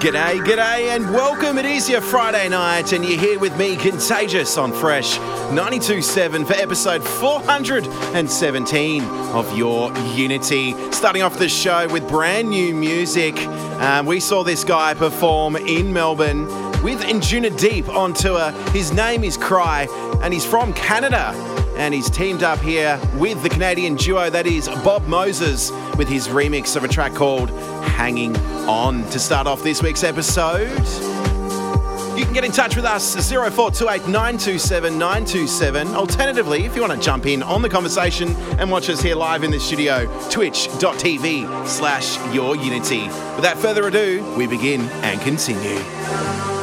G'day, g'day, and welcome. It is your Friday night, and you're here with me, Contagious, on Fresh 92.7 for episode 417 of Your Unity. Starting off the show with brand new music. Um, we saw this guy perform in Melbourne with Anjunadeep on tour. His name is Cry, and he's from Canada. And he's teamed up here with the Canadian duo that is Bob Moses with his remix of a track called Hanging On. To start off this week's episode, you can get in touch with us 0428 927 927. Alternatively, if you want to jump in on the conversation and watch us here live in the studio, twitch.tv slash your unity. Without further ado, we begin and continue.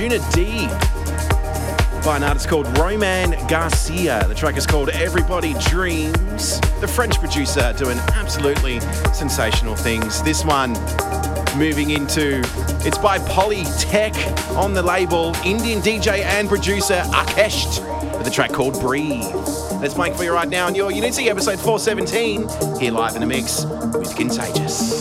Juna D by an artist called Romain Garcia. The track is called Everybody Dreams. The French producer doing absolutely sensational things. This one moving into it's by Polytech on the label, Indian DJ and producer AKSHT with a track called Breathe. Let's play it for you right now on your Unity episode 417 here live in the mix with Contagious.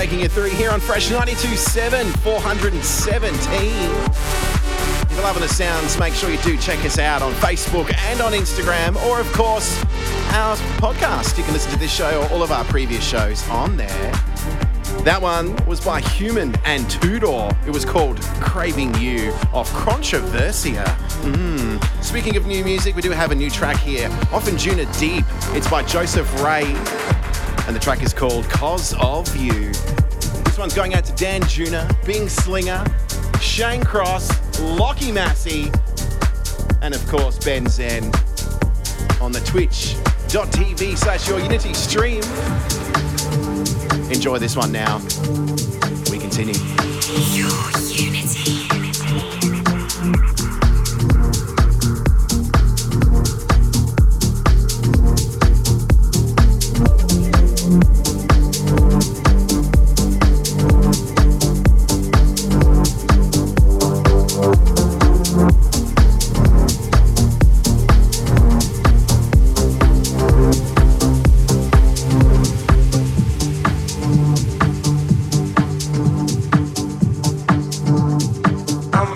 Taking you through here on Fresh 92.7, 417. If you're loving the sounds, make sure you do check us out on Facebook and on Instagram, or of course, our podcast. You can listen to this show or all of our previous shows on there. That one was by HÜMAN and Tudor. It was called Craving You off Controversia. Mm. Speaking of new music, we do have a new track here off Injuna Deep. It's by Joseph Ray and the track is called Cause of You. One's going out to Dan Juna, Bing Slinger, Shane Cross, Lockie Massey, and of course Ben Zen on the twitch.tv slash your Unity stream. Enjoy this one now. We continue.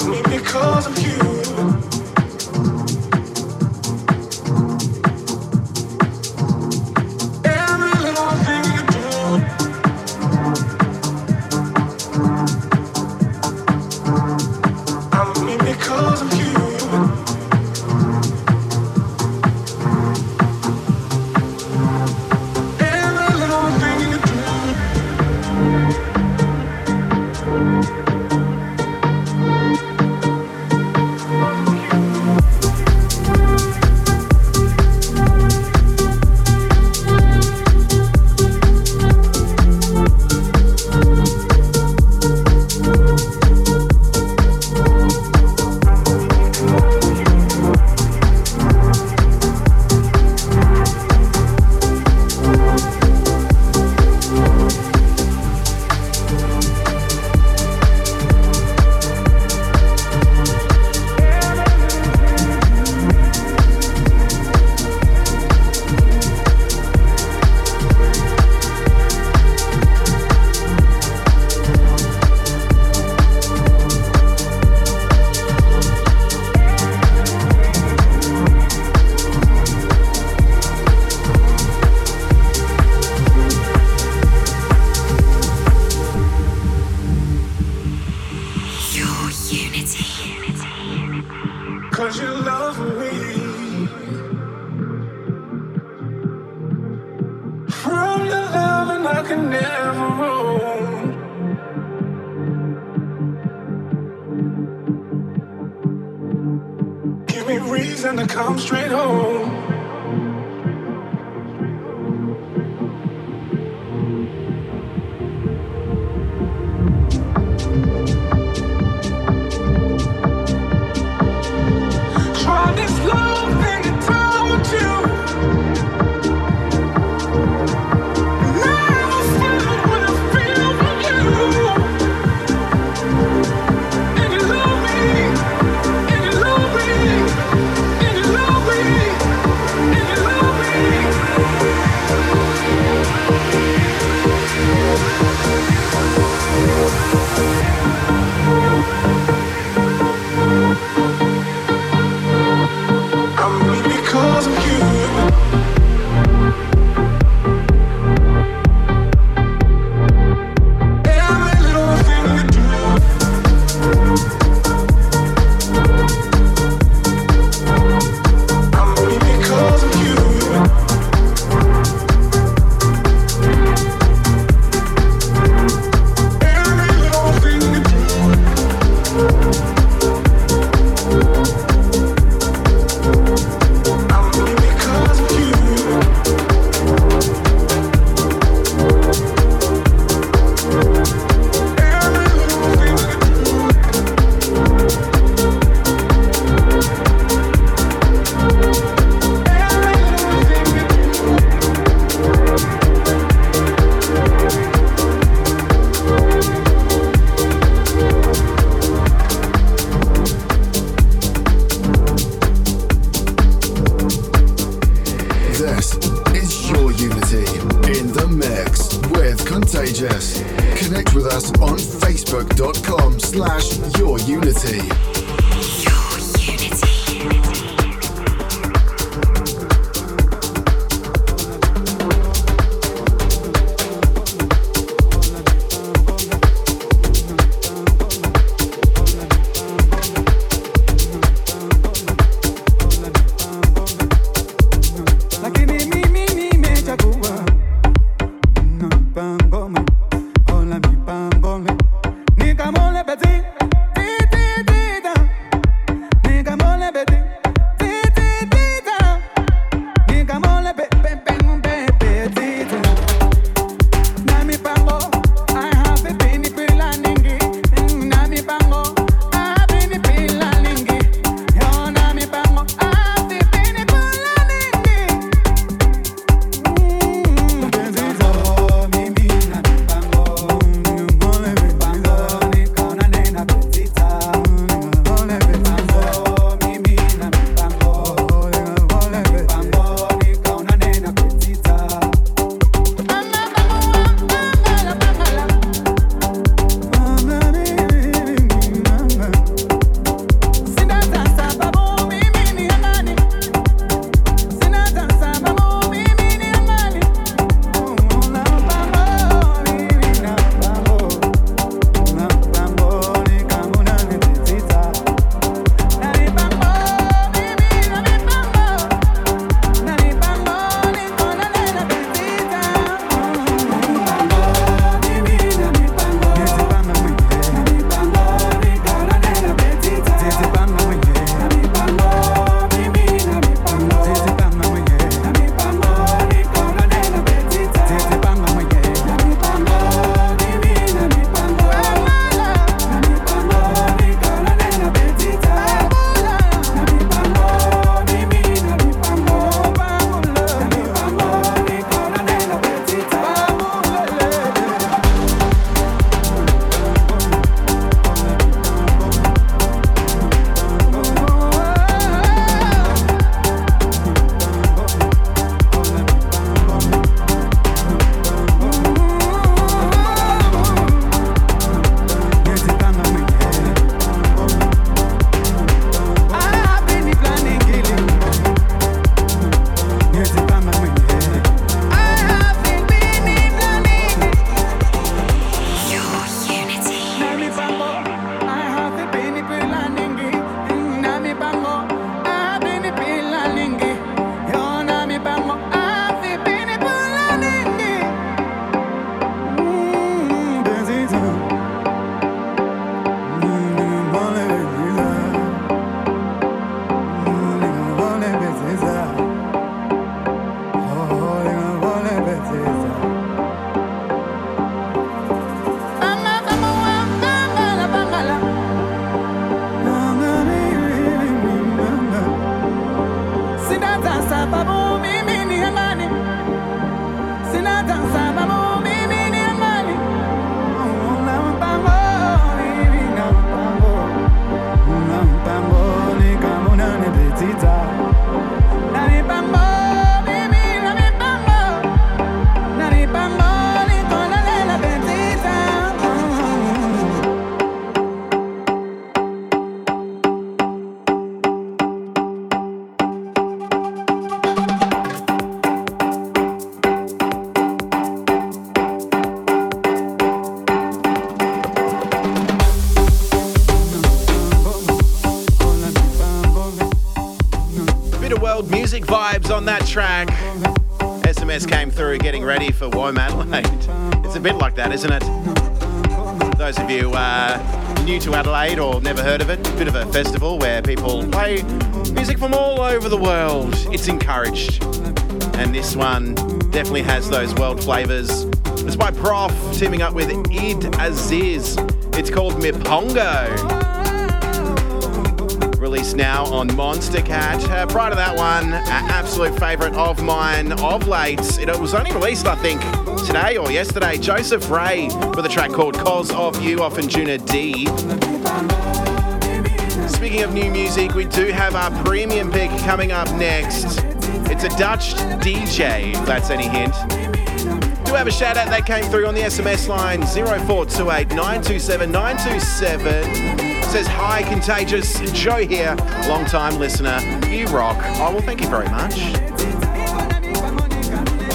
do it because of you. facebook.com slash your unity. Track. SMS came through getting ready for WOMADelaide. It's a bit like that, isn't it? Those of you uh, new to Adelaide or never heard of it, a bit of a festival where people play music from all over the world. It's encouraged. And this one definitely has those world flavours. It's by PROFF teaming up with Idd Aziz. It's called Mipango released now on Monstercat. Uh, prior to that one, an absolute favourite of mine of late. It was only released, I think, today or yesterday. Joseph Ray with a track called Cause of You off Anjunadeep. Speaking of new music, we do have our premium pick coming up next. It's a Dutch DJ, if that's any hint. Do have a shout out that came through on the SMS line 0428 927 927. Says, Hi, Contagious. Joe here, long time listener. You rock. Oh, well, thank you very much.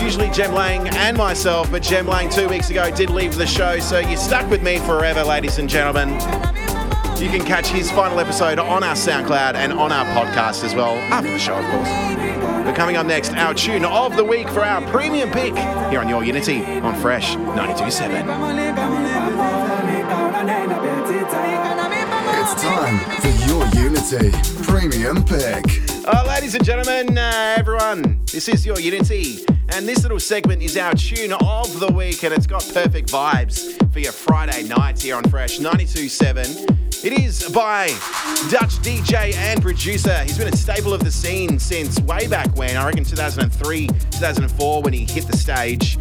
Usually Jem Lang and myself, but Jem Lang two weeks ago did leave the show, so you're stuck with me forever, ladies and gentlemen. You can catch his final episode on our SoundCloud and on our podcast as well, after the show, of course. But coming up next, our tune of the week for our premium pick here on Your Unity on Fresh 92.7. time for your Unity Premium Pick. Uh, ladies and gentlemen, uh, everyone, this is your Unity, and this little segment is our tune of the week, and it's got perfect vibes for your Friday nights here on Fresh 92.7. It is by Dutch DJ and producer. He's been a staple of the scene since way back when, I reckon 2003, 2004, when he hit the stage.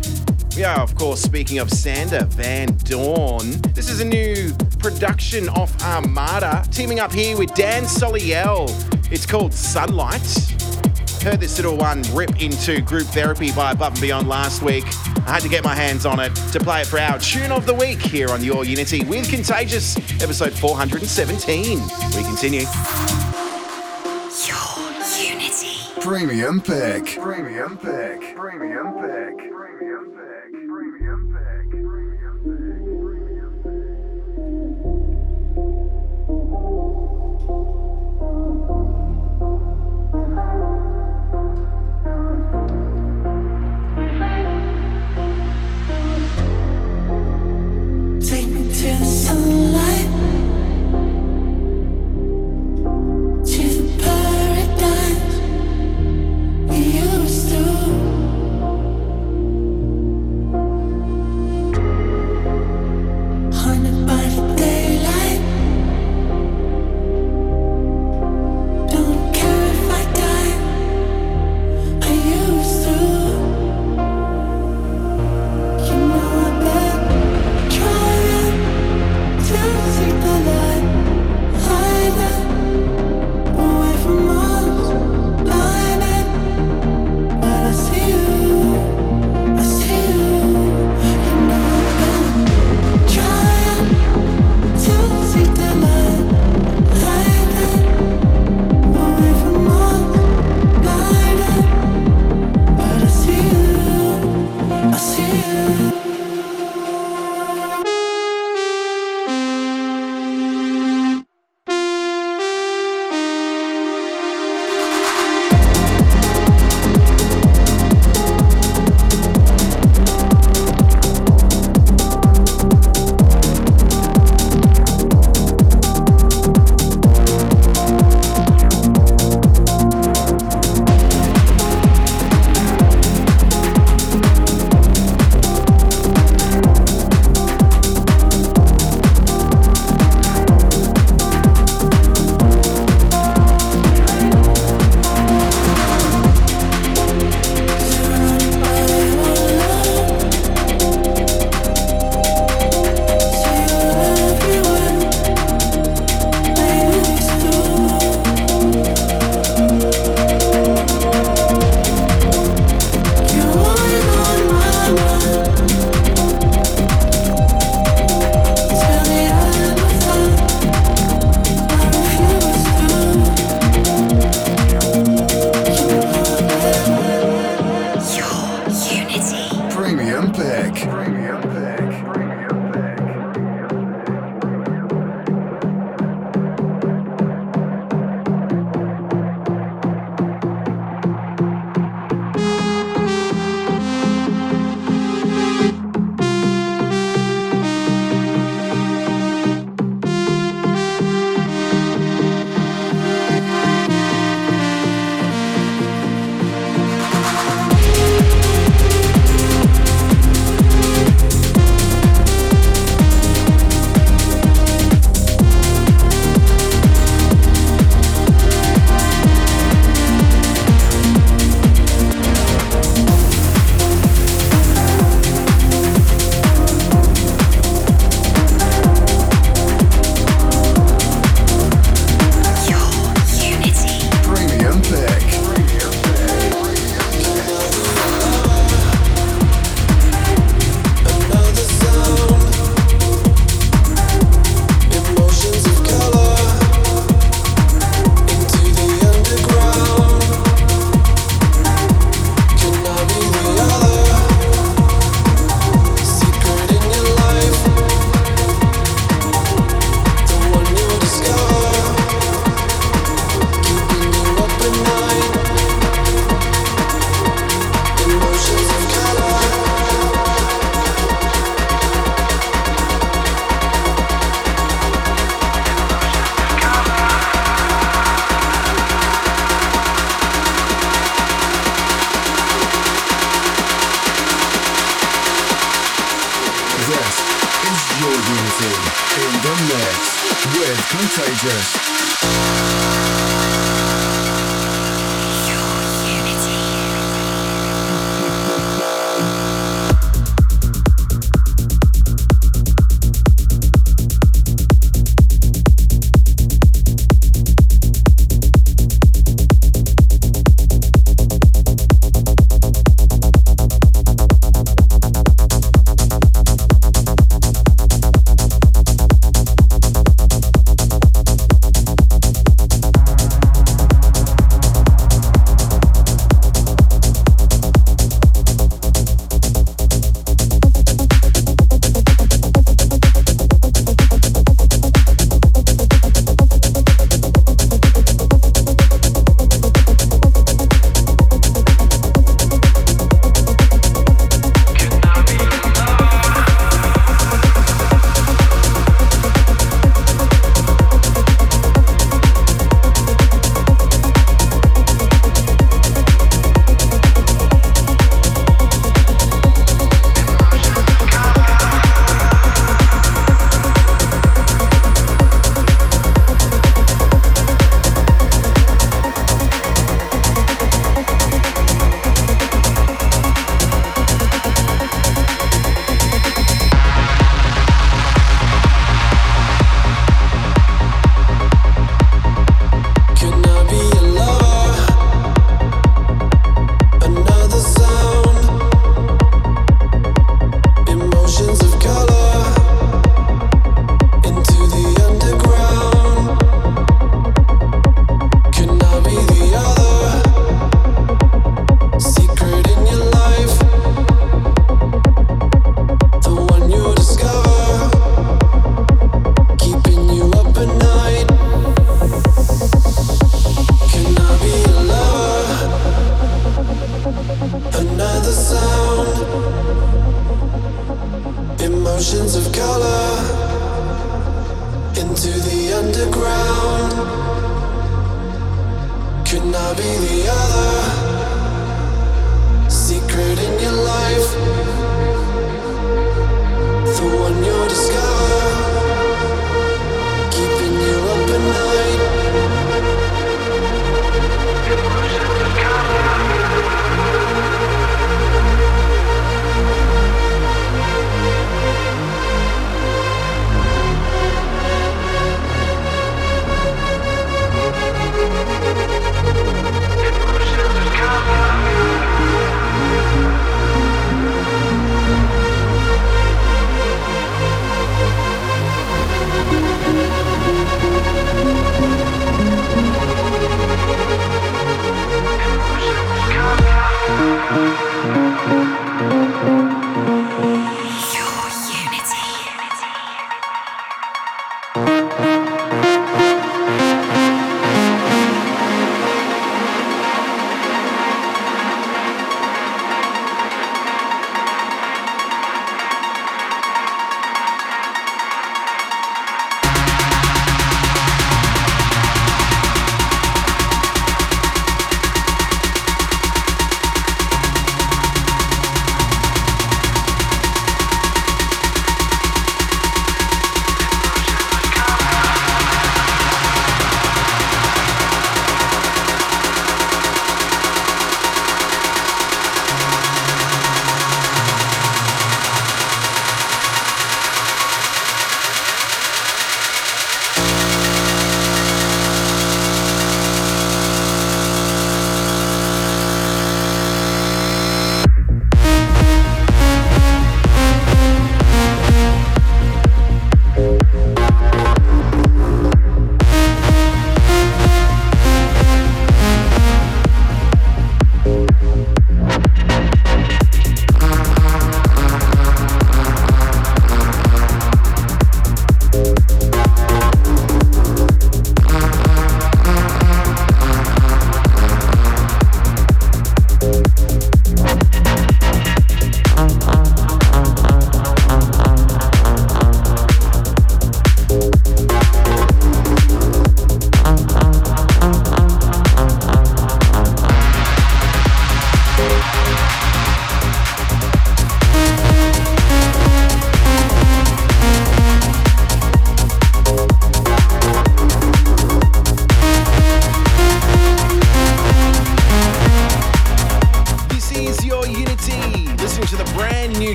We are, of course, speaking of Sander Van Doorn. This is a new production off Armada, teaming up here with Dan Soleil. It's called Sunlight. Heard this little one rip into group therapy by Above and Beyond last week. I had to get my hands on it to play it for our tune of the week here on Your Unity with Contagious, episode 417. We continue. Premium Pick. Premium Pick. Premium Pick. Premium Pick. Premium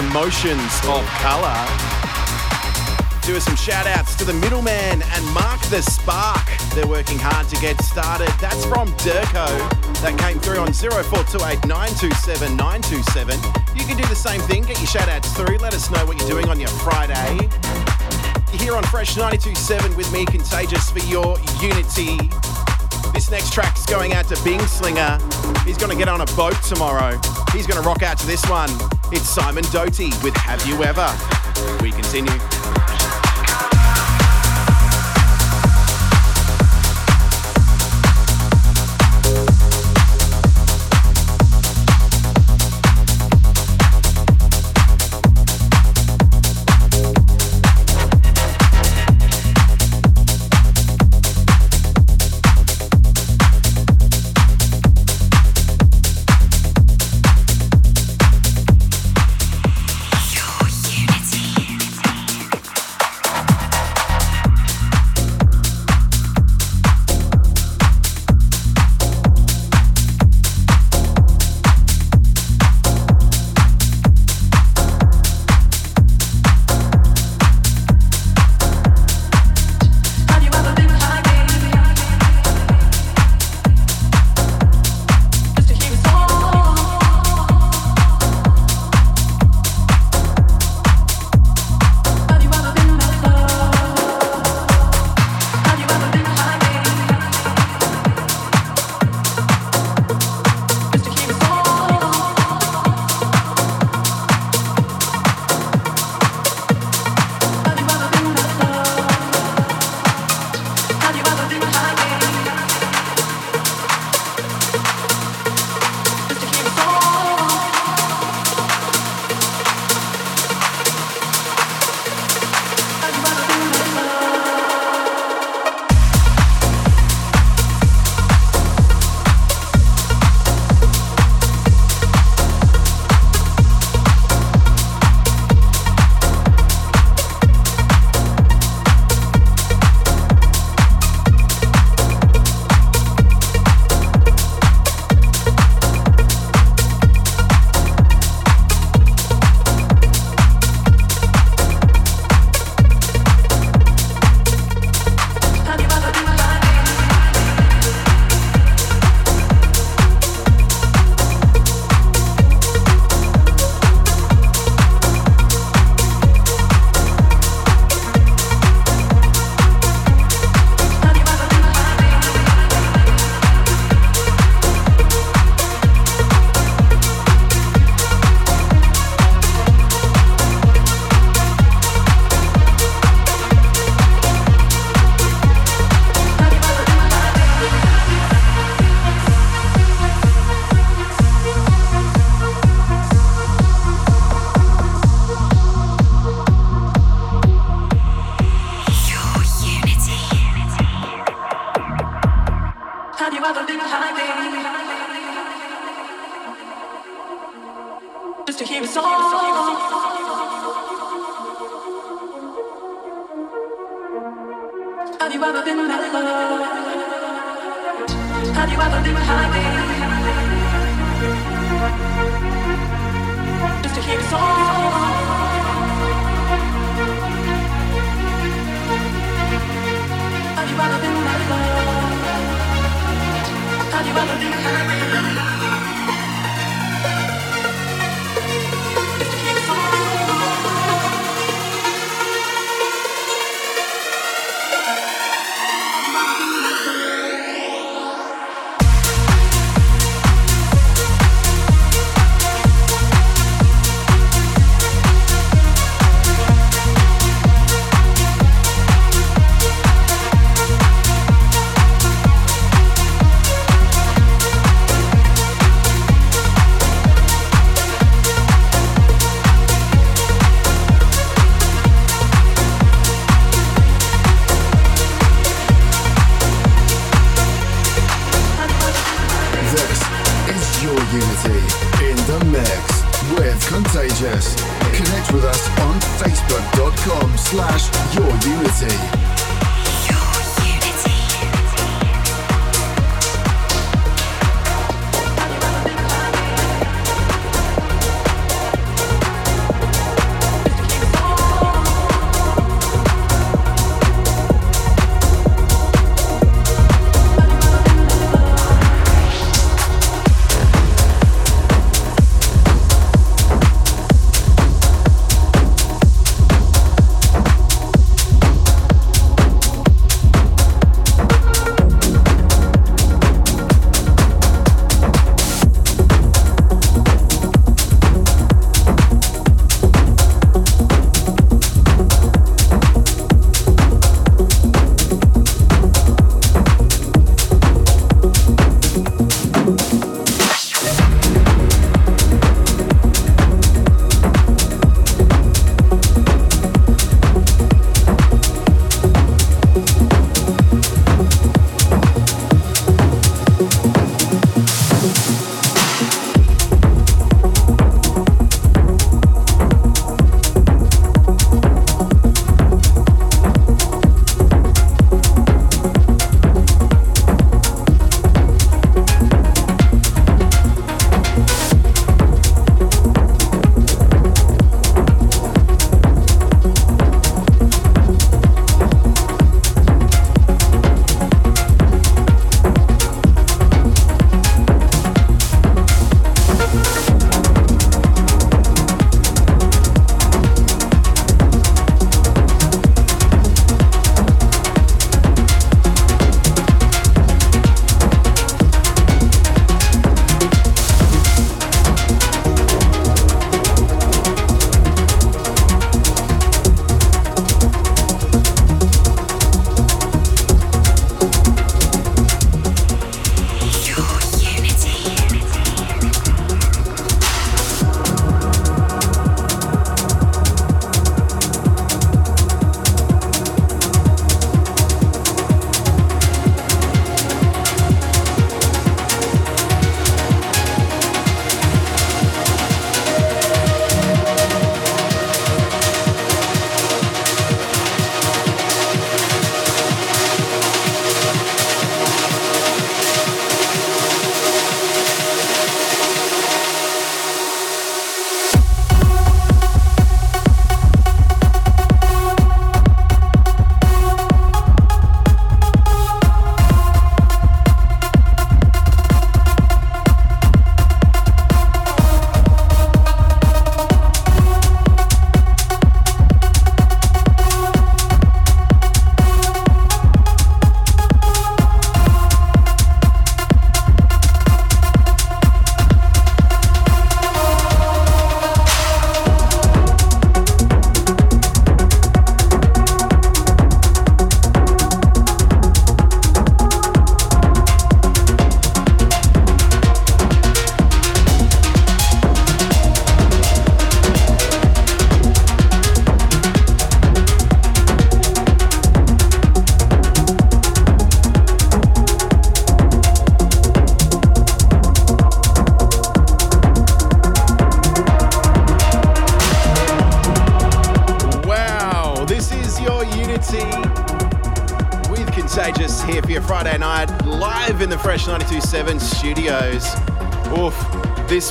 Emotions of Colour. Do some shout outs to the middleman and Mark the Spark. They're working hard to get started. That's from Durko. That came through on 0428 927 927. You can do the same thing. Get your shout outs through. Let us know what you're doing on your Friday. Here on Fresh 927 with me, Contagious, for your unity. This next track is going out to Bing Slinger. He's going to get on a boat tomorrow. He's going to rock out to this one. It's Simon Doty with Have You Ever? We continue.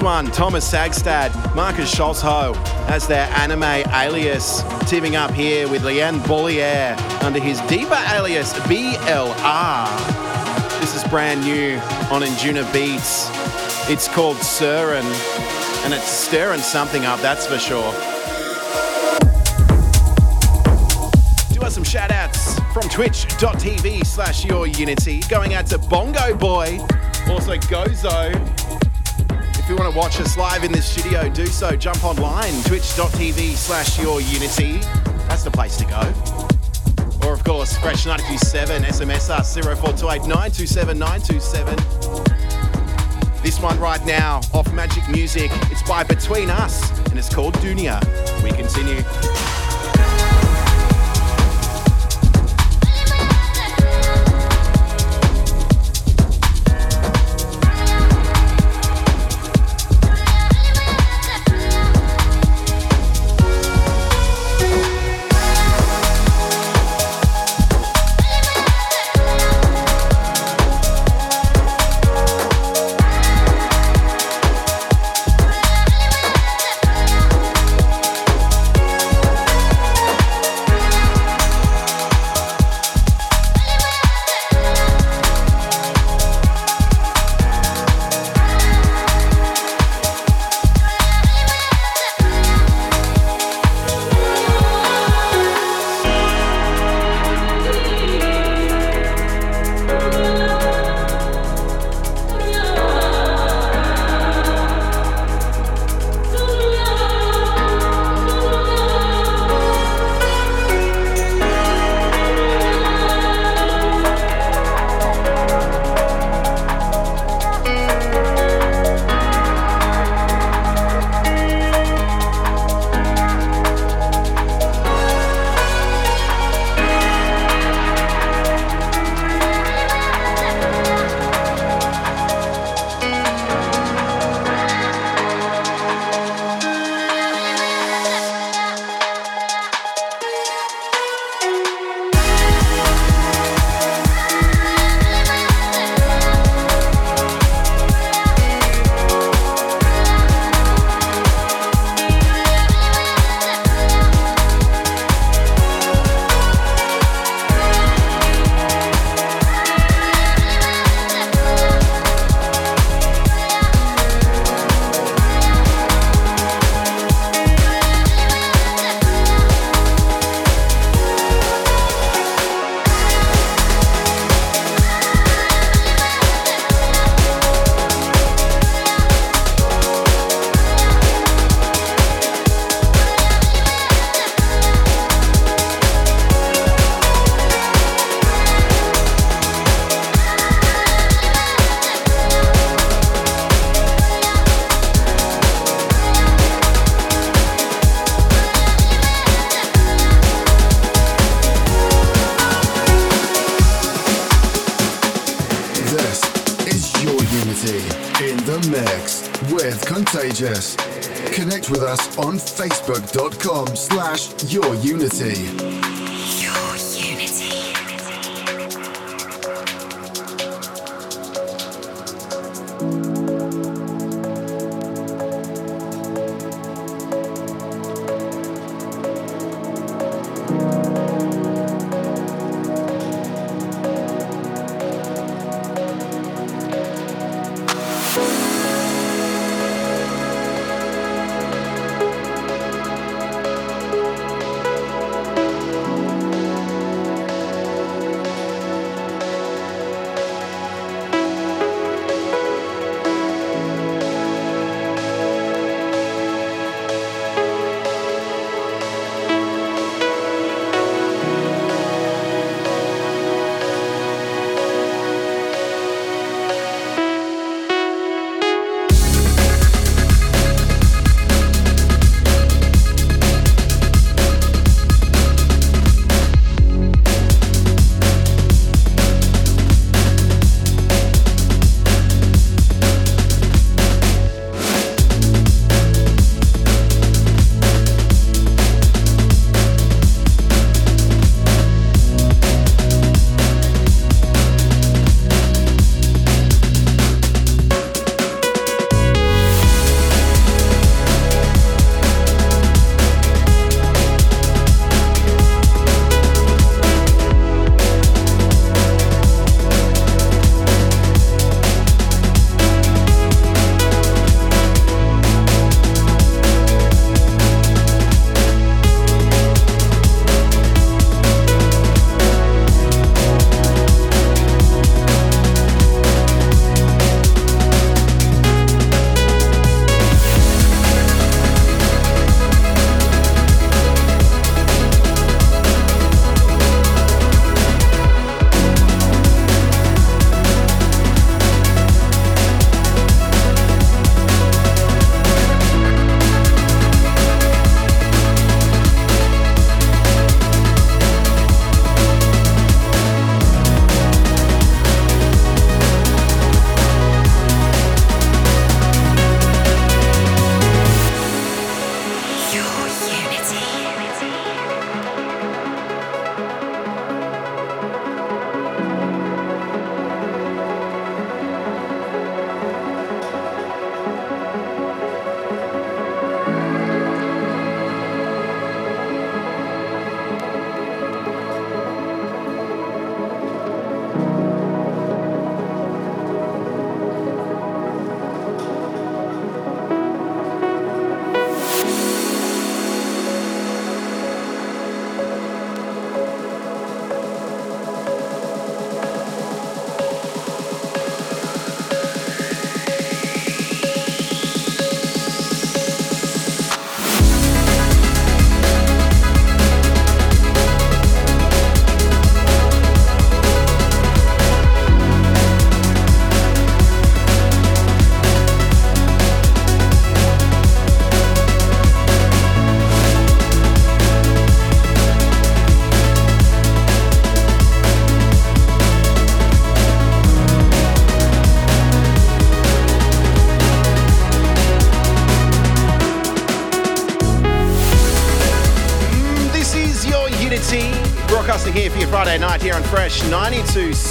One, Thomas Sagstad, Markus Scholzho as their anamē alias, teaming up here with Leanne Bollier under his deeper alias BLR. This is brand new on Anjunabeats. It's called Sirin, and it's stirring something up, that's for sure. Do us some shout outs from twitch.tv slash your unity, going out to Bongo Boy, also Gozo, if you want to watch us live in the studio, do so. Jump online, twitch.tv slash your unity. That's the place to go. Or, of course, Fresh 927 SMS us 0428 927 927. This one right now, off Magic Music. It's by Between Us, and it's called Dunia. We continue.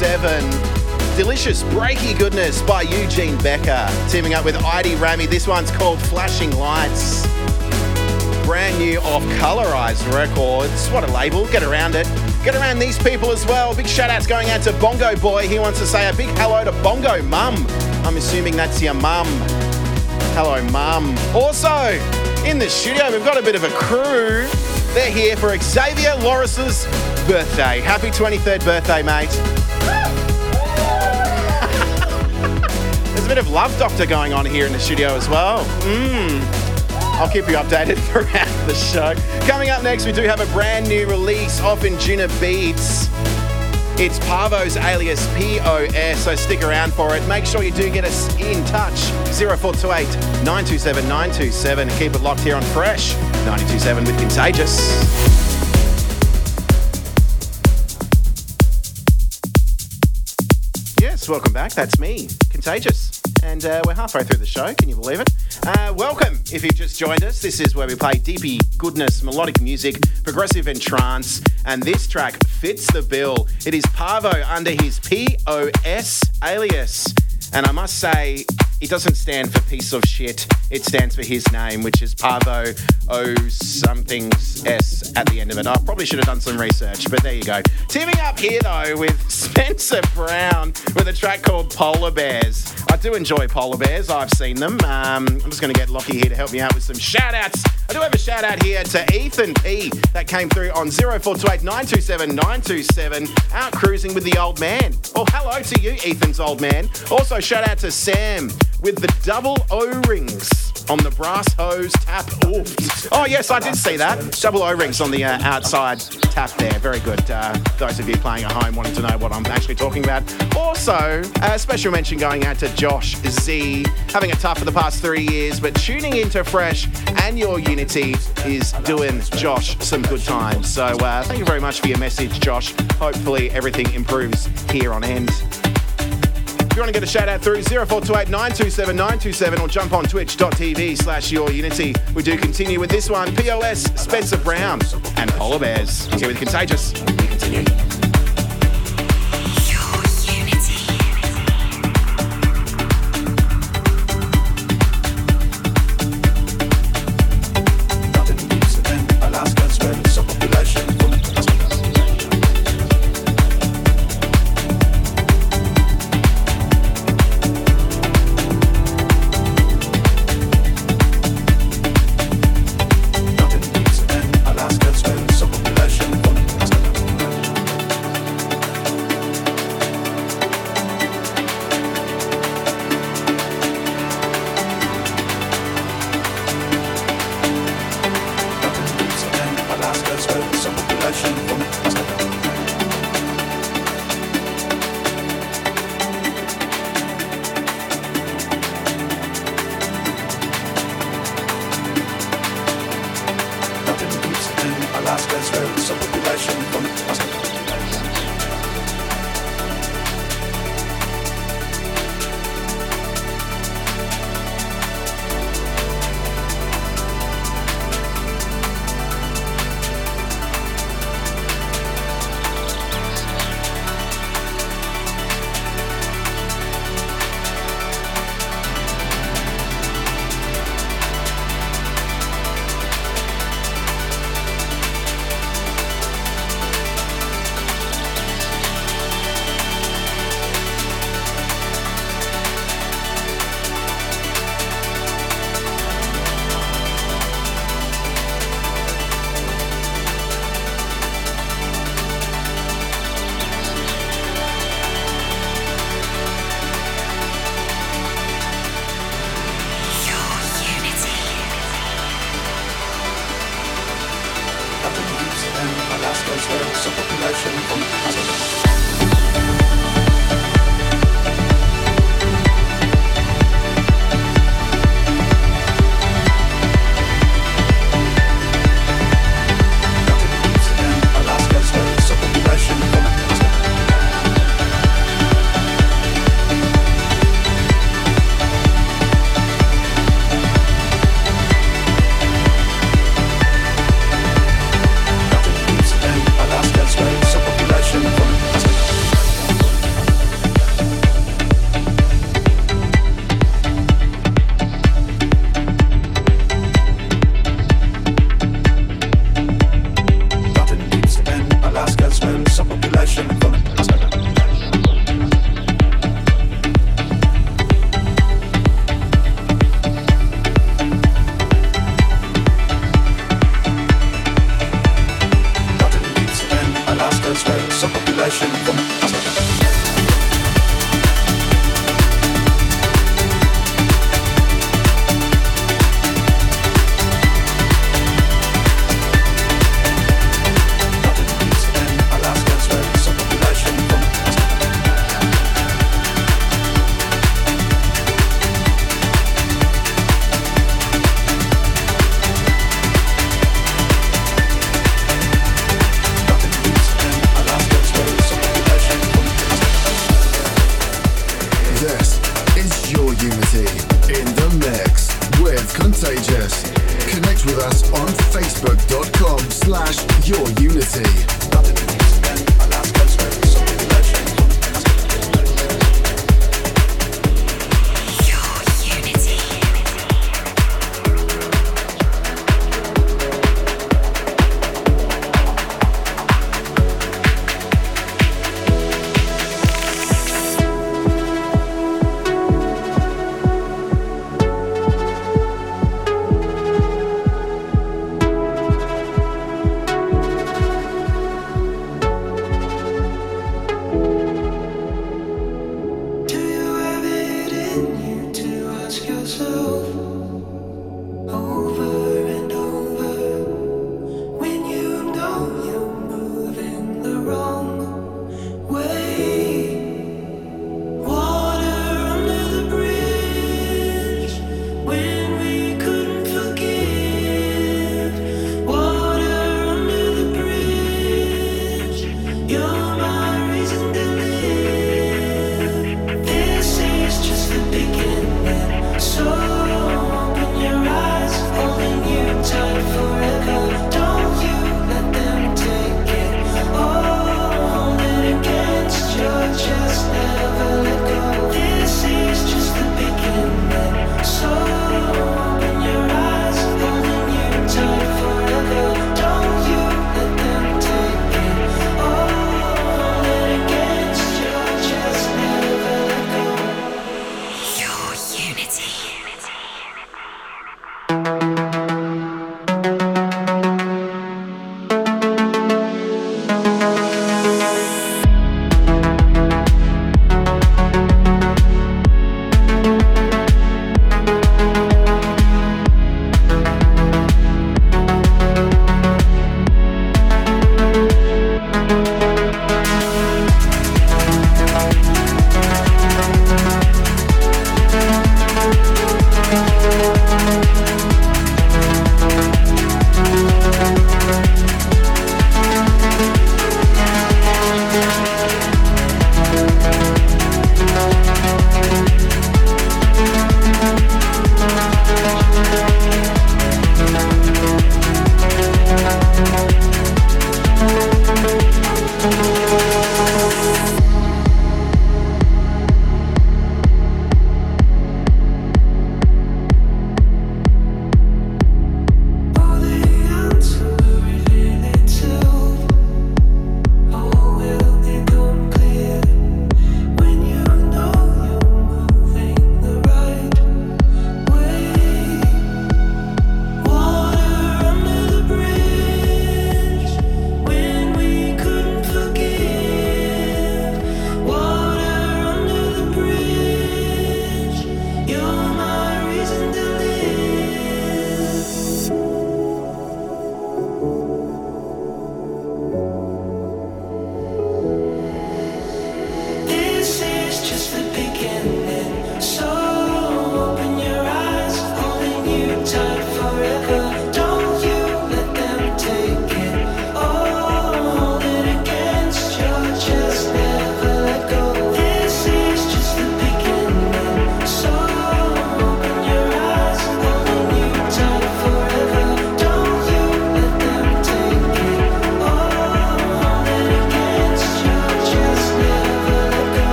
92.7. Delicious breaky goodness by Eugene Becker, teaming up with Idy Ramy. This one's called Flashing Lights. Brand new off Colorized Records. What a label. Get around it. Get around these people as well. Big shout outs going out to Bongo Boy. He wants to say a big hello to Bongo Mum. I'm assuming that's your mum. Hello, Mum. Also, in the studio, we've got a bit of a crew. They're here for Xavier Loris's birthday. Happy 23rd birthday, mate. There's a bit of Love Doctor going on here in the studio as well. Mmm. I'll keep you updated throughout the show. Coming up next, we do have a brand new release off in Juna Beats. It's Paavo's alias POS, so stick around for it. Make sure you do get us in touch. 0428 927 927. Keep it locked here on Fresh 927 with Contagious. Yes, welcome back. That's me, Contagious. And uh, we're halfway through the show. Can you believe it? Uh, welcome if you've just joined us. This is where we play deepy goodness, melodic music, progressive and trance, and this track fits the bill. It is Paavo under his POS alias. And I must say, it doesn't stand for piece of shit. It stands for his name, which is Paavo O something S at the end of it. I probably should have done some research, but there you go. Teaming up here though with Spencer Brown with a track called Polar Bears. I do enjoy polar bears. I've seen them. Um, I'm just going to get Lockie here to help me out with some shout outs. I do have a shout out here to Ethan P that came through on 0428 927 927 out cruising with the old man. Well, hello to you, Ethan's old man. Also, shout out to Sam with the double O rings on the brass hose tap. Oof. Oh, yes, I did see that. Double O rings on the uh, outside tap there. Very good. Uh, those of you playing at home wanting to know what I'm actually talking about. Also, a special mention going out to Josh Z, having it tough for the past three years, but tuning into Fresh and your Unity is doing Josh some good times. So uh, thank you very much for your message, Josh. Hopefully everything improves here on end. If you want to get a shout out through 0428 927 927 or jump on twitch.tv slash your unity. We do continue with this one POS Spencer Brown and Polar Bears. Here with Contagious. We continue.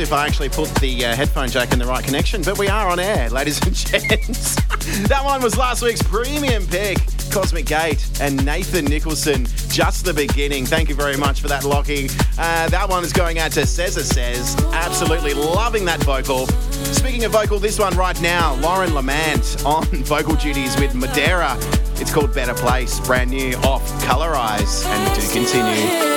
If I actually put the uh, headphone jack in the right connection, but we are on air, ladies and gents. that one was last week's premium pick, Cosmic Gate and Nathan Nicholson. Just the beginning. Thank you very much for that, Lockie. Uh, that one is going out to Cesar Says. Absolutely loving that vocal. Speaking of vocal, this one right now, Lauren L'aimant on vocal duties with Modera. It's called Better Place, brand new off Colorize, and we do continue.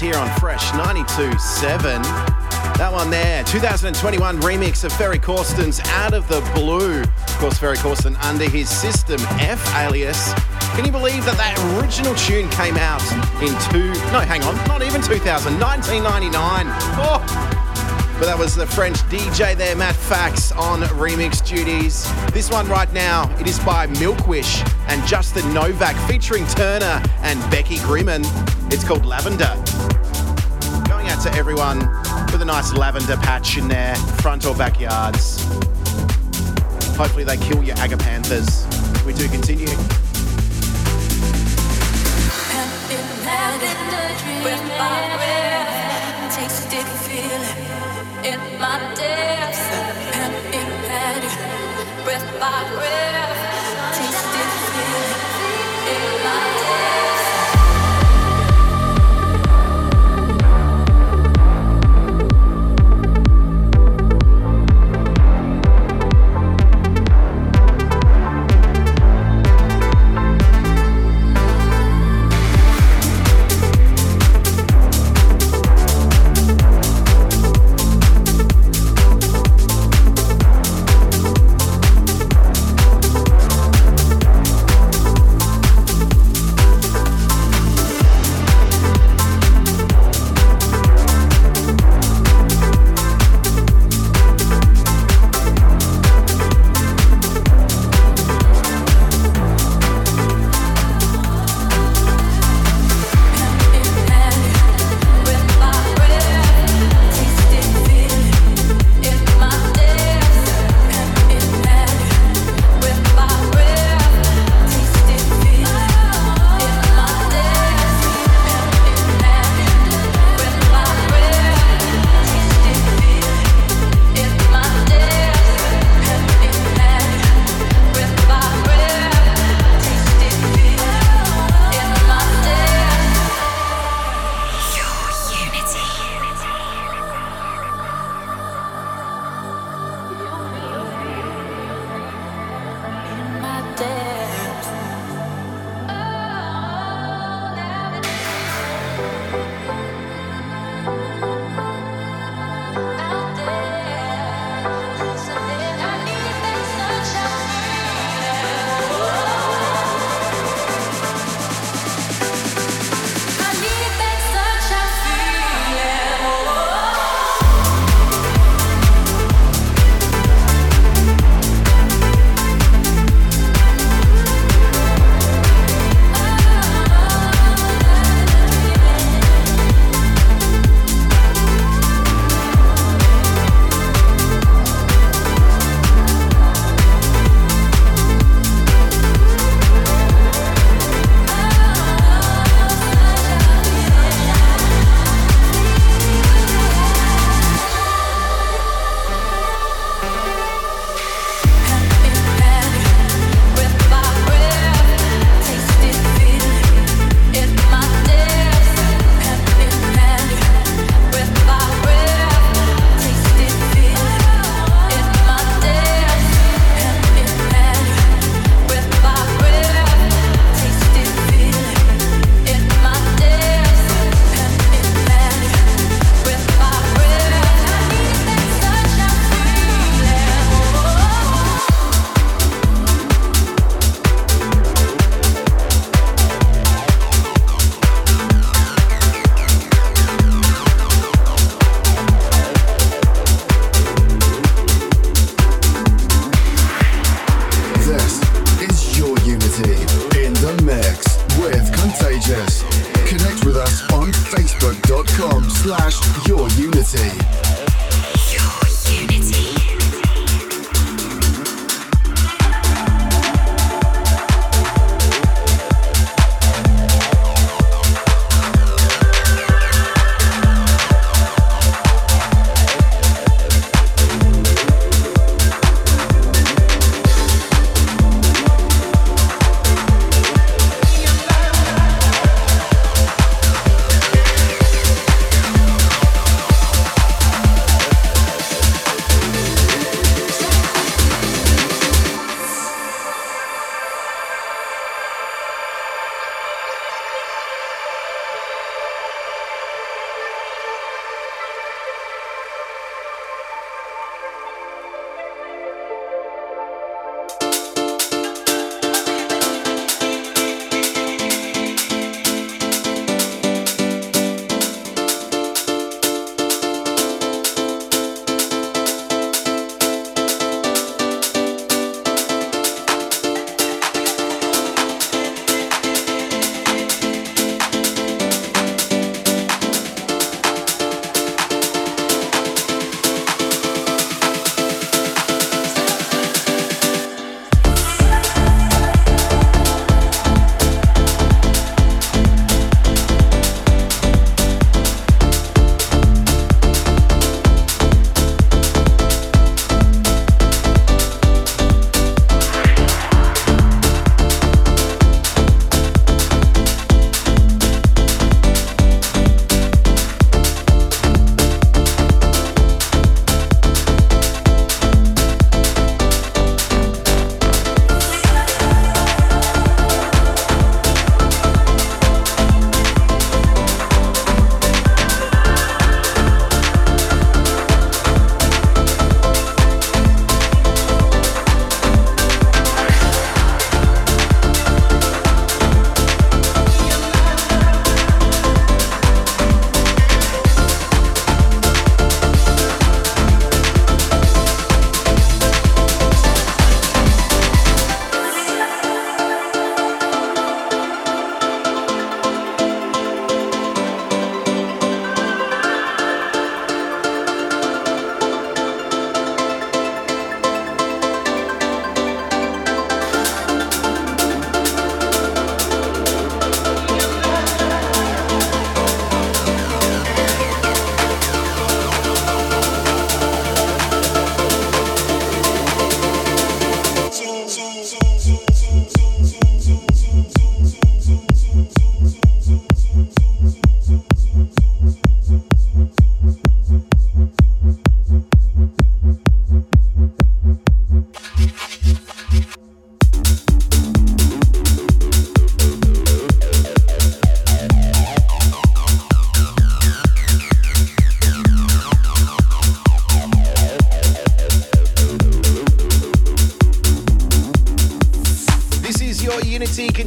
Here on Fresh 92.7. That one there, 2021 remix of Ferry Corsten's Out of the Blue. Of course, Ferry Corsten under his System F alias. Can you believe that that original tune came out in two, no, hang on, not even 2000, 1999. Oh, but that was the French DJ there, Matt Fax, on remix duties. This one right now, it is by Milkwish and Justin Novak featuring Turner and Becky Grinham. It's called Lavender. Going out to everyone with a nice lavender patch in their front or backyards. Hopefully they kill your agapanthus. We do continue. Tasted breath by breath, tasted feeling in my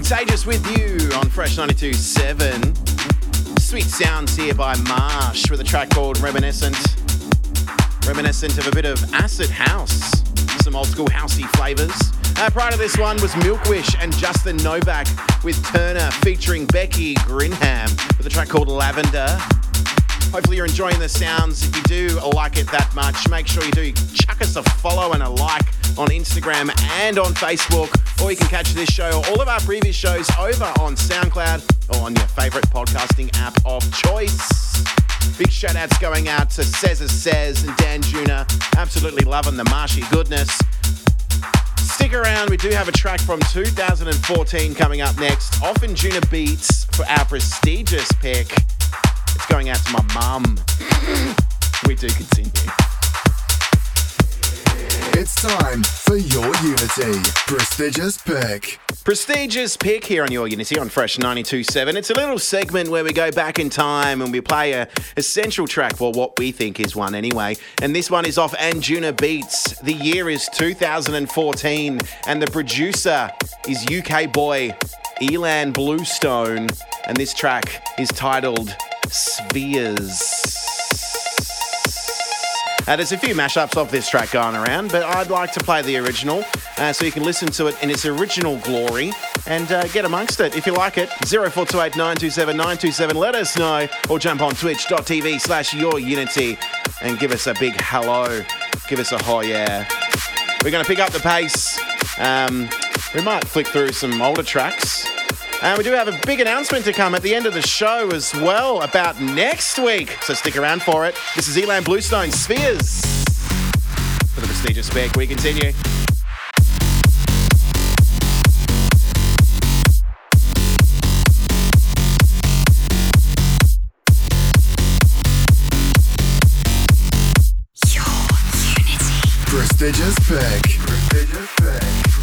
contagious with you on Fresh 92.7. Sweet sounds here by Marsh with a track called Reminiscent. Reminiscent of a bit of acid house, some old school housey flavours. Uh, prior to this one was Milkwish and Justin Novak with Turner featuring Becky Grinham with a track called Lavender. Hopefully you're enjoying the sounds. If you do like it that much, make sure you do chuck us a follow and a like on Instagram and on Facebook. Or you can catch this show or all of our previous shows over on SoundCloud or on your favourite podcasting app of choice. Big shout outs going out to Cesar Says and Dan Juna. Absolutely loving the marshy goodness. Stick around, we do have a track from 2014 coming up next. Off beats for our prestigious pick. It's going out to my mum. we do continue. It's time for your Unity prestigious pick. Prestigious pick here on Your Unity on Fresh 92.7. It's a little segment where we go back in time and we play a essential track, well, what we think is one anyway. And this one is off Anjunabeats. The year is 2014 and the producer is UK boy Ilan Bluestone. And this track is titled Spheres. Uh, there's a few mashups of this track going around, but I'd like to play the original uh, so you can listen to it in its original glory and uh, get amongst it. If you like it, 0428 927 927, let us know or jump on twitch.tv slash your unity and give us a big hello. Give us a ho yeah. We're going to pick up the pace. Um, we might flick through some older tracks. And we do have a big announcement to come at the end of the show as well about next week. So stick around for it. This is Ilan Bluestone Spheres for the prestigious pick. We continue. Your Unity. Prestigious pick. Prestigious pick.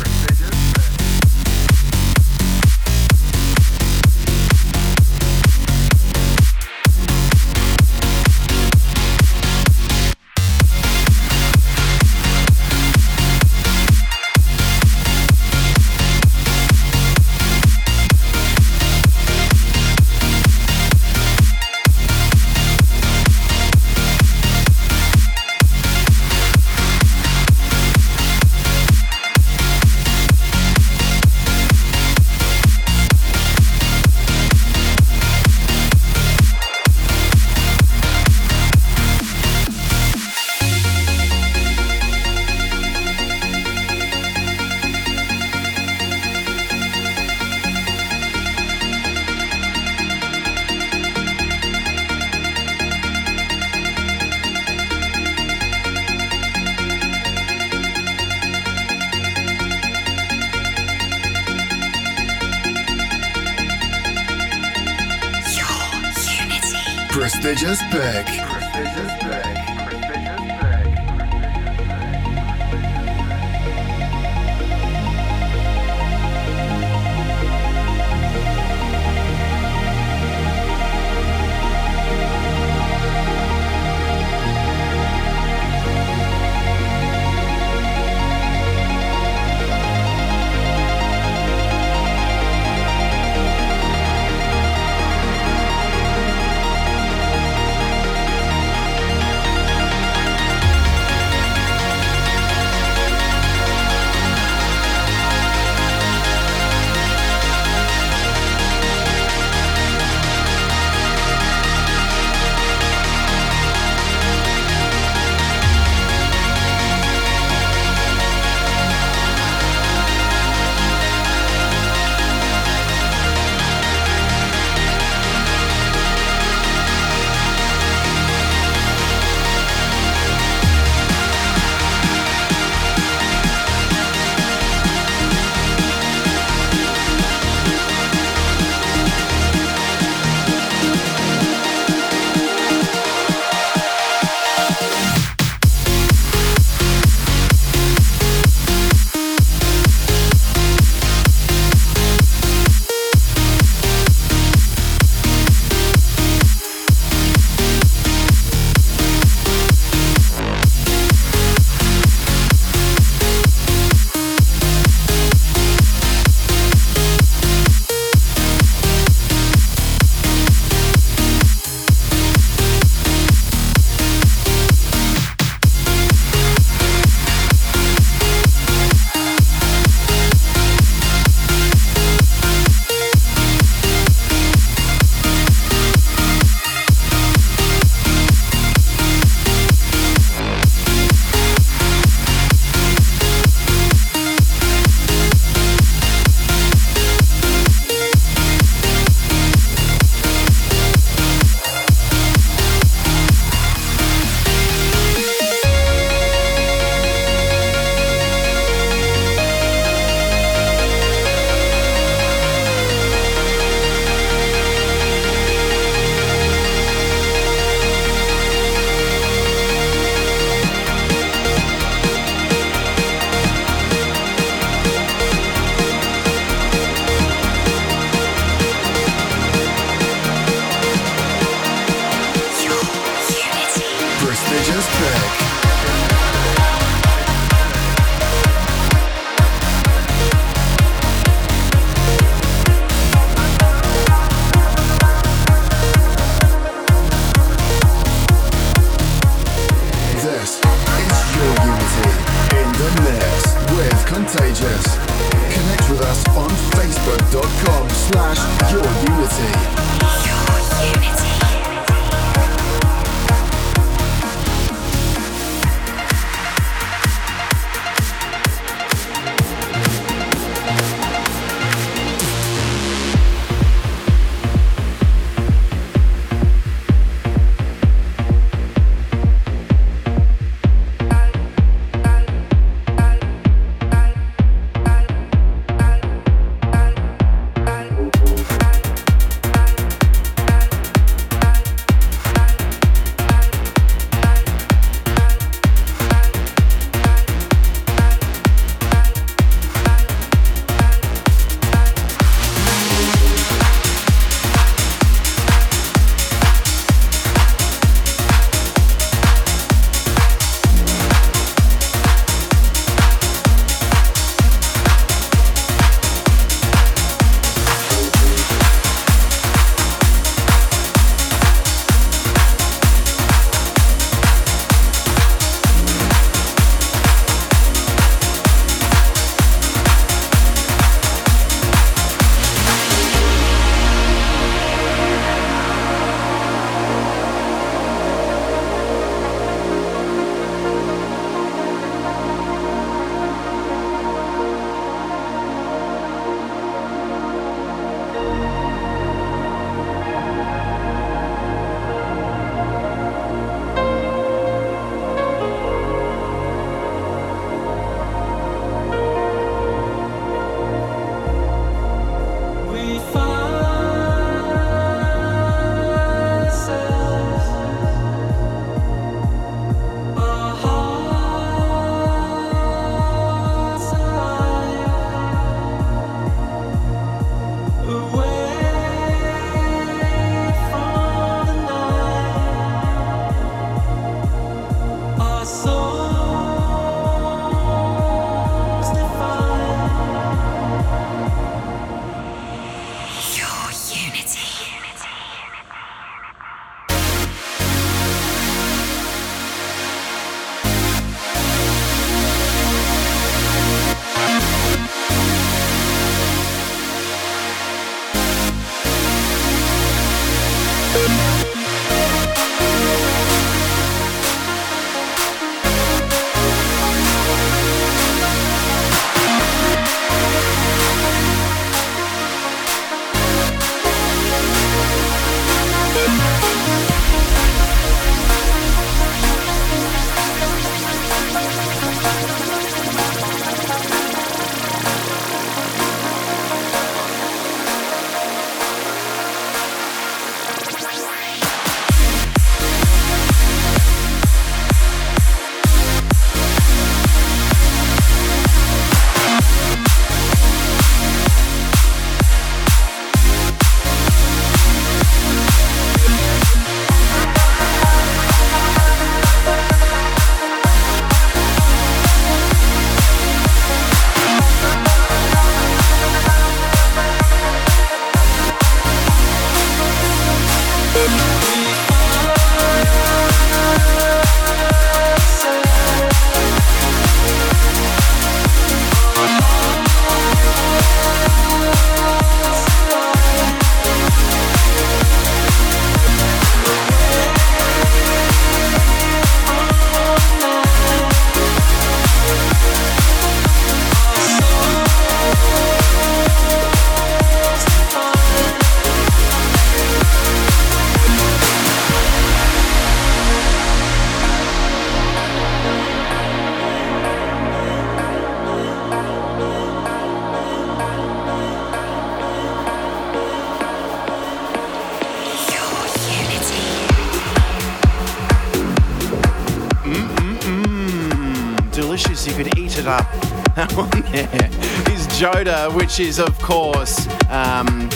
Which is, of course, um,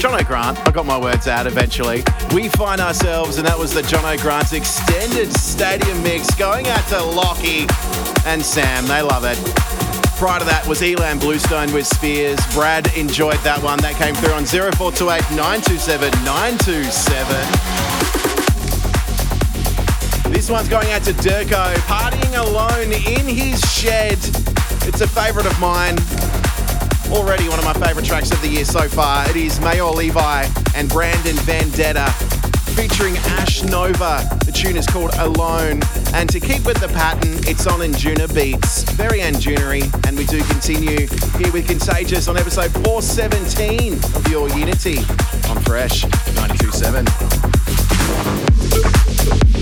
Jono Grant. I got my words out eventually. We find ourselves, and that was the Jono Grant's extended stadium mix going out to Lockie and Sam. They love it. Prior to that was Ilan Bluestone with Spheres. Brad enjoyed that one. That came through on 0428 927 927. This one's going out to Durko, partying alone in his shed It's a favourite of mine. Already one of my favourite tracks of the year so far. It is Maor Levi and Brandon Vendetta featuring Ash Nova. The tune is called Alone. And to keep with the pattern, it's on Anjunabeats. Very Anjunery. And we do continue here with Contagious on episode 417 of Your Unity on Fresh 92.7.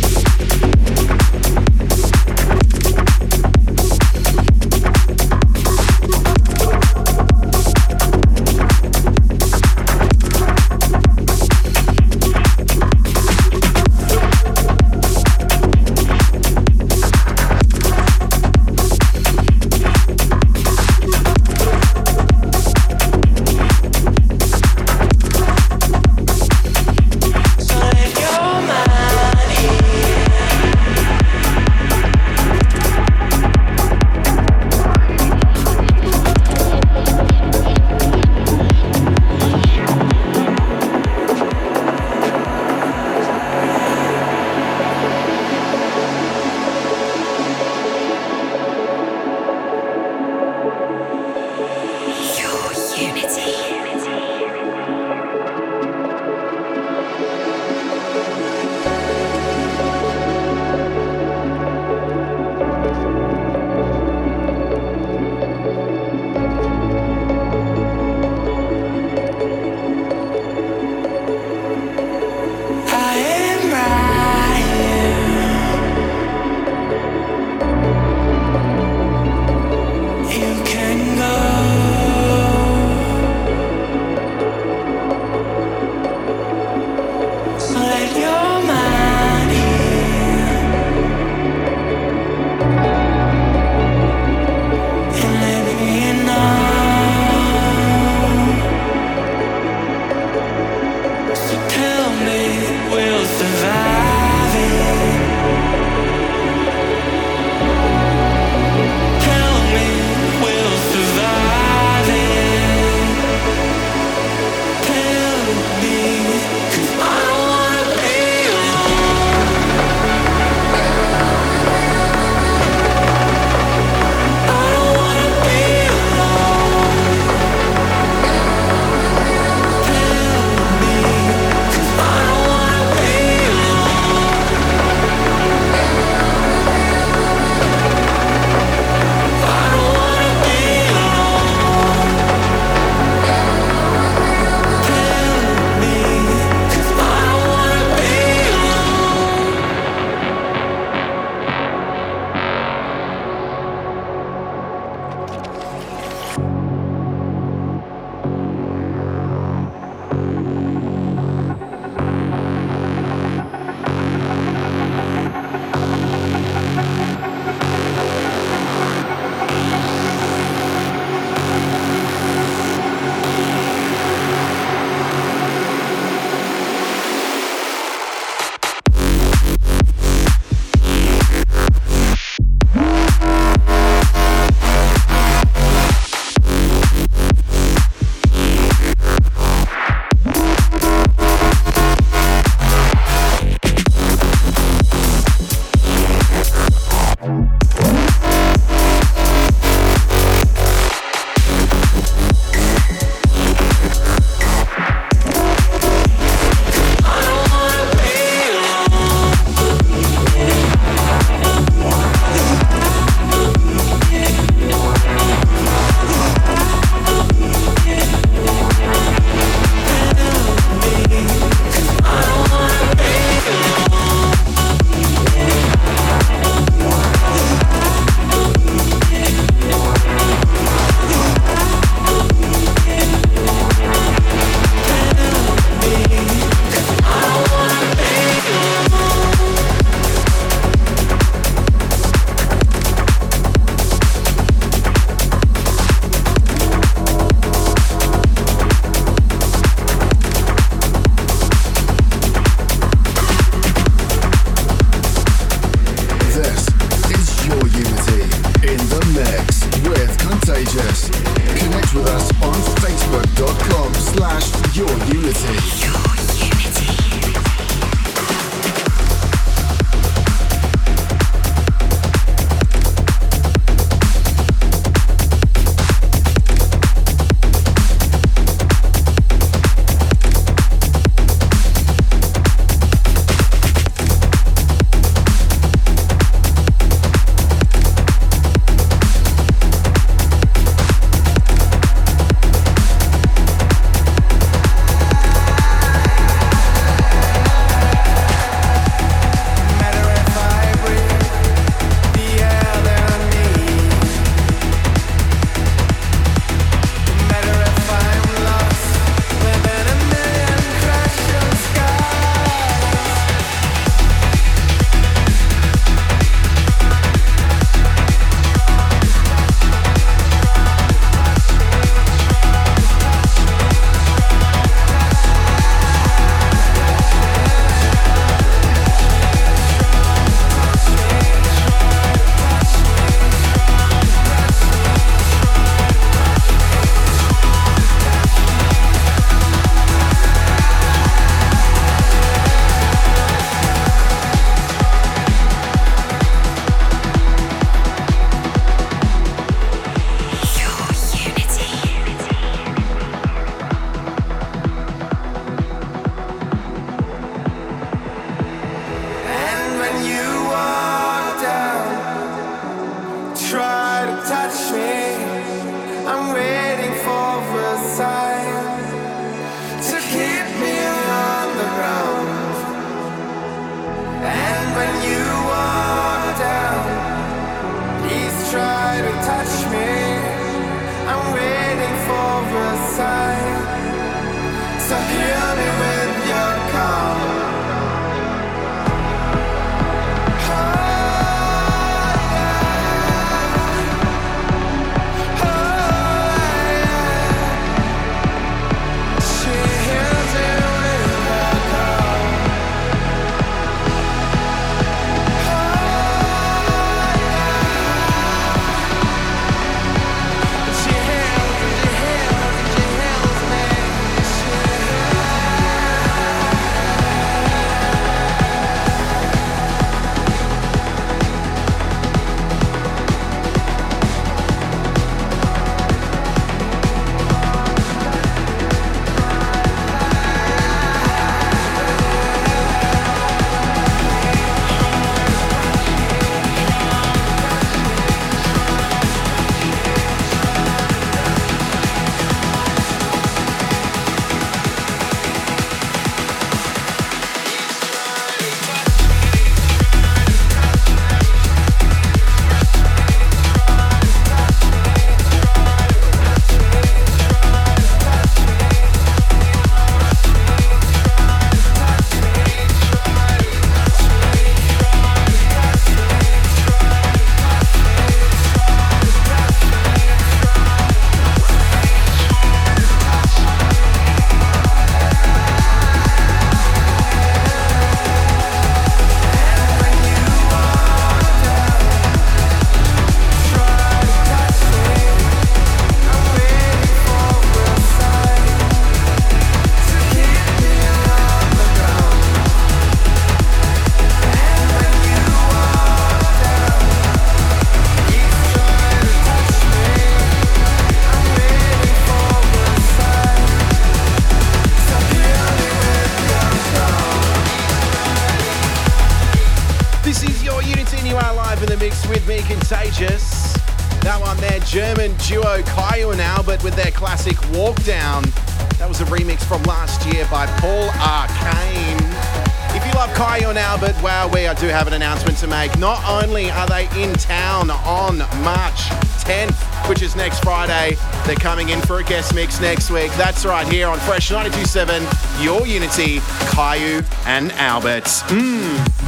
Not only are they in town on March 10th, which is next Friday, they're coming in for a guest mix next week. That's right here on Fresh 92.7, your Unity, Kyau and Albert. Mmm.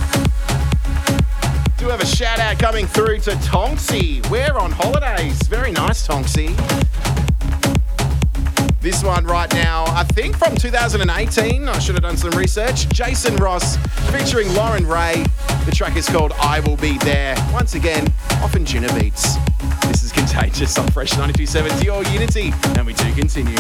Do have a shout out coming through to Tonksy. We're on holidays. Very nice, Tonksy. This one right now, I think from 2018. I should have done some research. Jason Ross featuring Lauren Ray. Track is called I Will Be There. Once again, off Anjunabeats. This is Contagious on Fresh 92.7 to your Unity. And we do continue.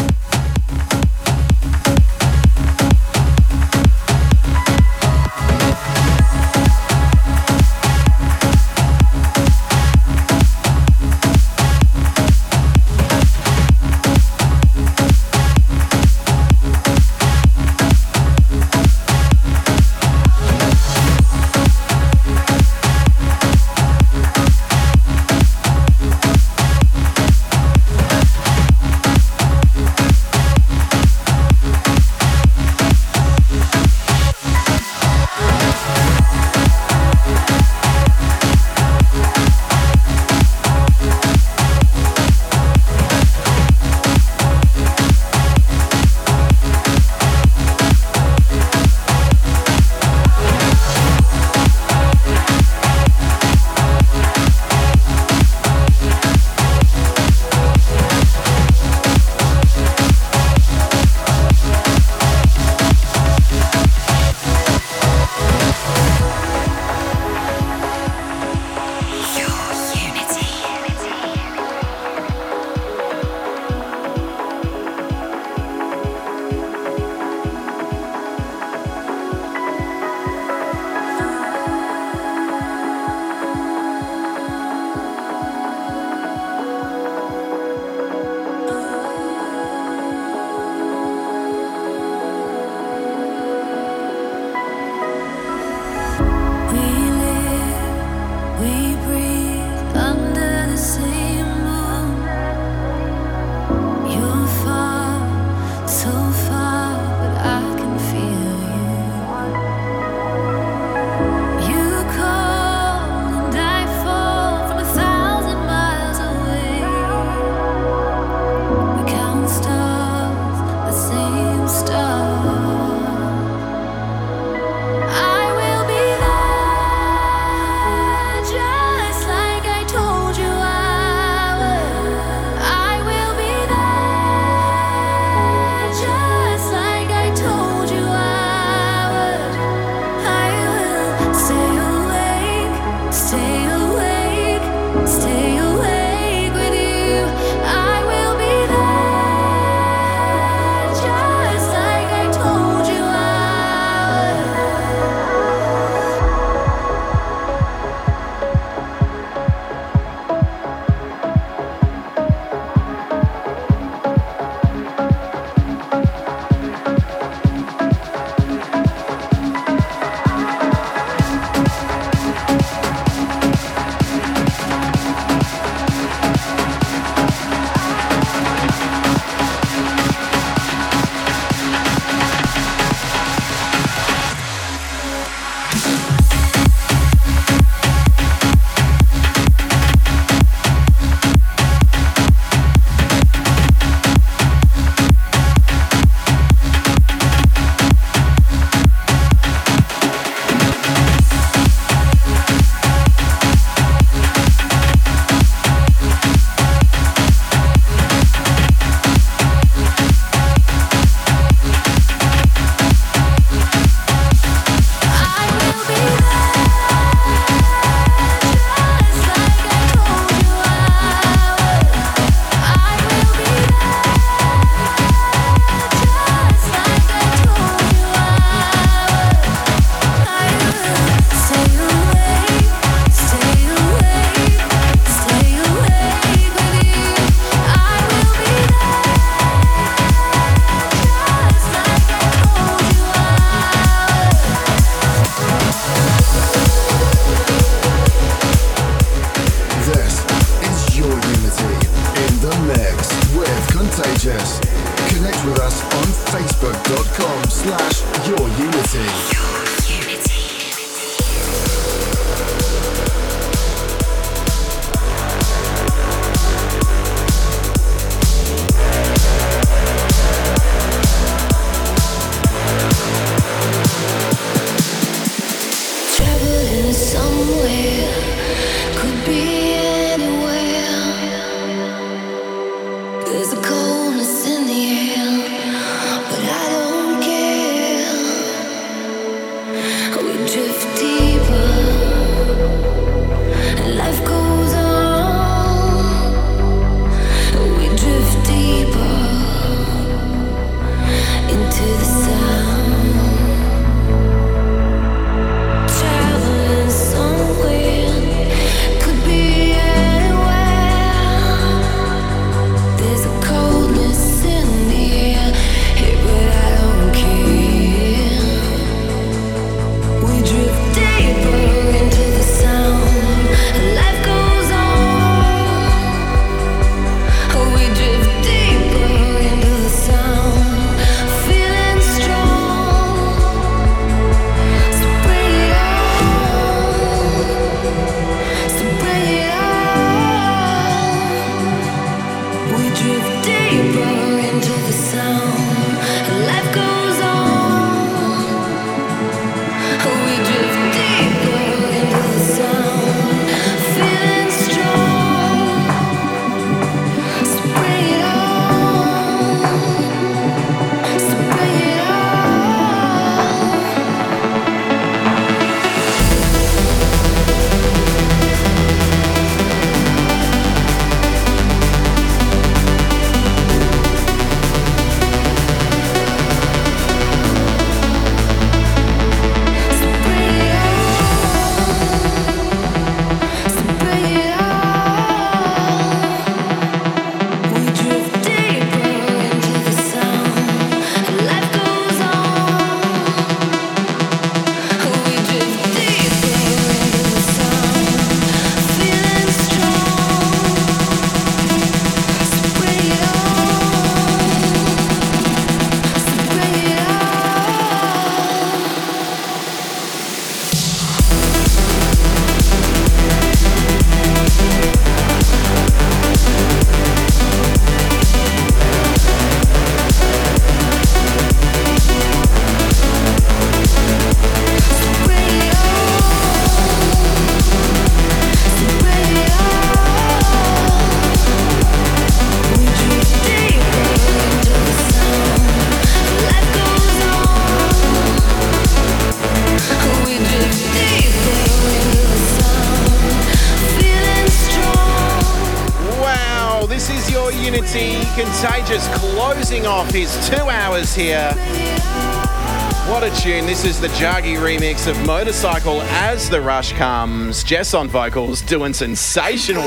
This is the Jagi remix of Motorcycle as the rush comes. Jess on vocals doing sensational,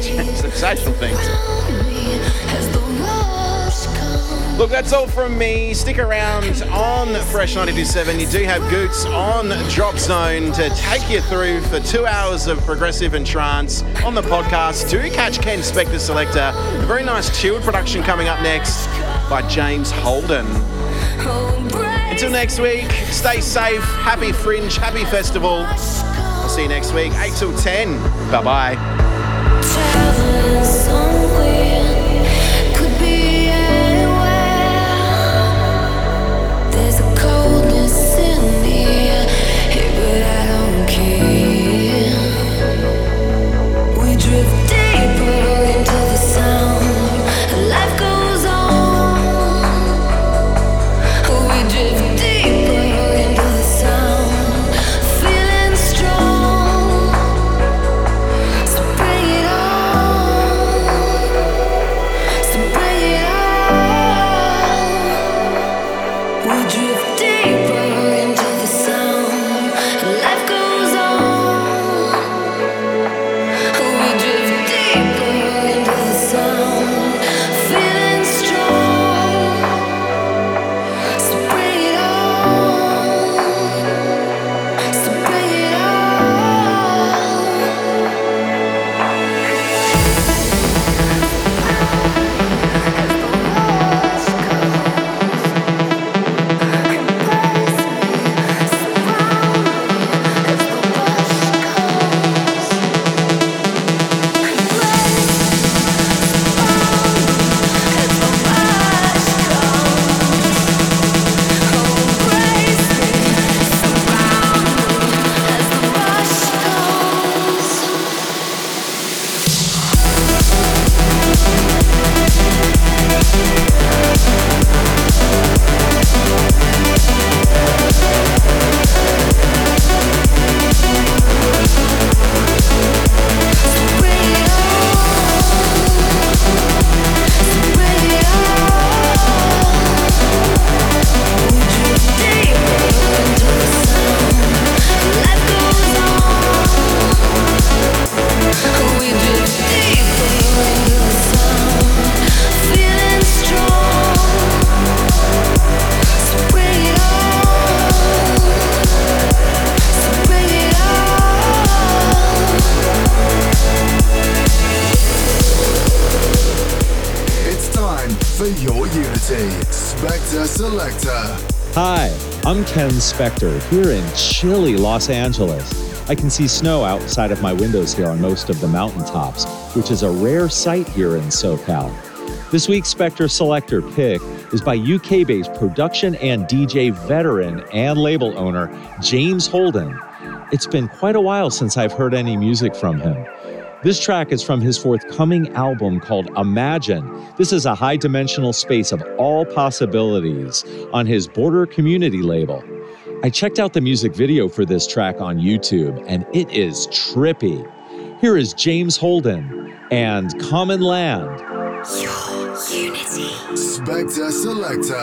sensational things. Look, that's all from me. Stick around on Fresh 927. You do have Goots on Drop Zone to take you through for two hours of progressive and trance on the podcast. Do catch Ken Spector Selector. A very nice chilled production coming up next by James Holden. Until next week, stay safe. Happy Fringe, happy festival. I'll see you next week, 8 till 10. Bye bye. Ken Spector here in chilly Los Angeles. I can see snow outside of my windows here on most of the mountaintops, which is a rare sight here in SoCal. This week's Spector Selector pick is by UK based production and DJ veteran and label owner James Holden. It's been quite a while since I've heard any music from him. This track is from his forthcoming album called Imagine. This is a high dimensional space of all possibilities on his Border Community label. I checked out the music video for this track on YouTube, and it is trippy. Here is James Holden and Common Land. Your Unity. Spector Selector.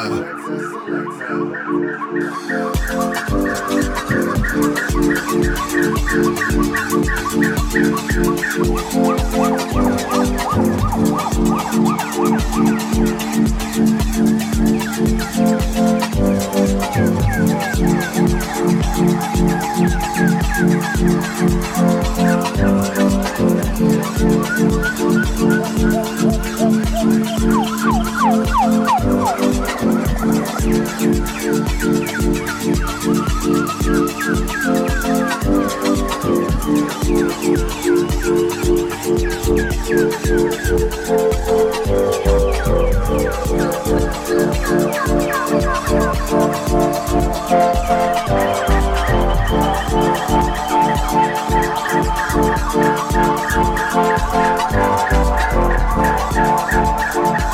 Unity.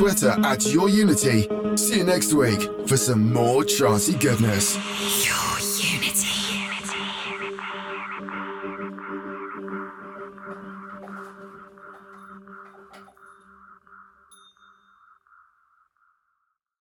Twitter at your unity. See you next week for some more chancy goodness.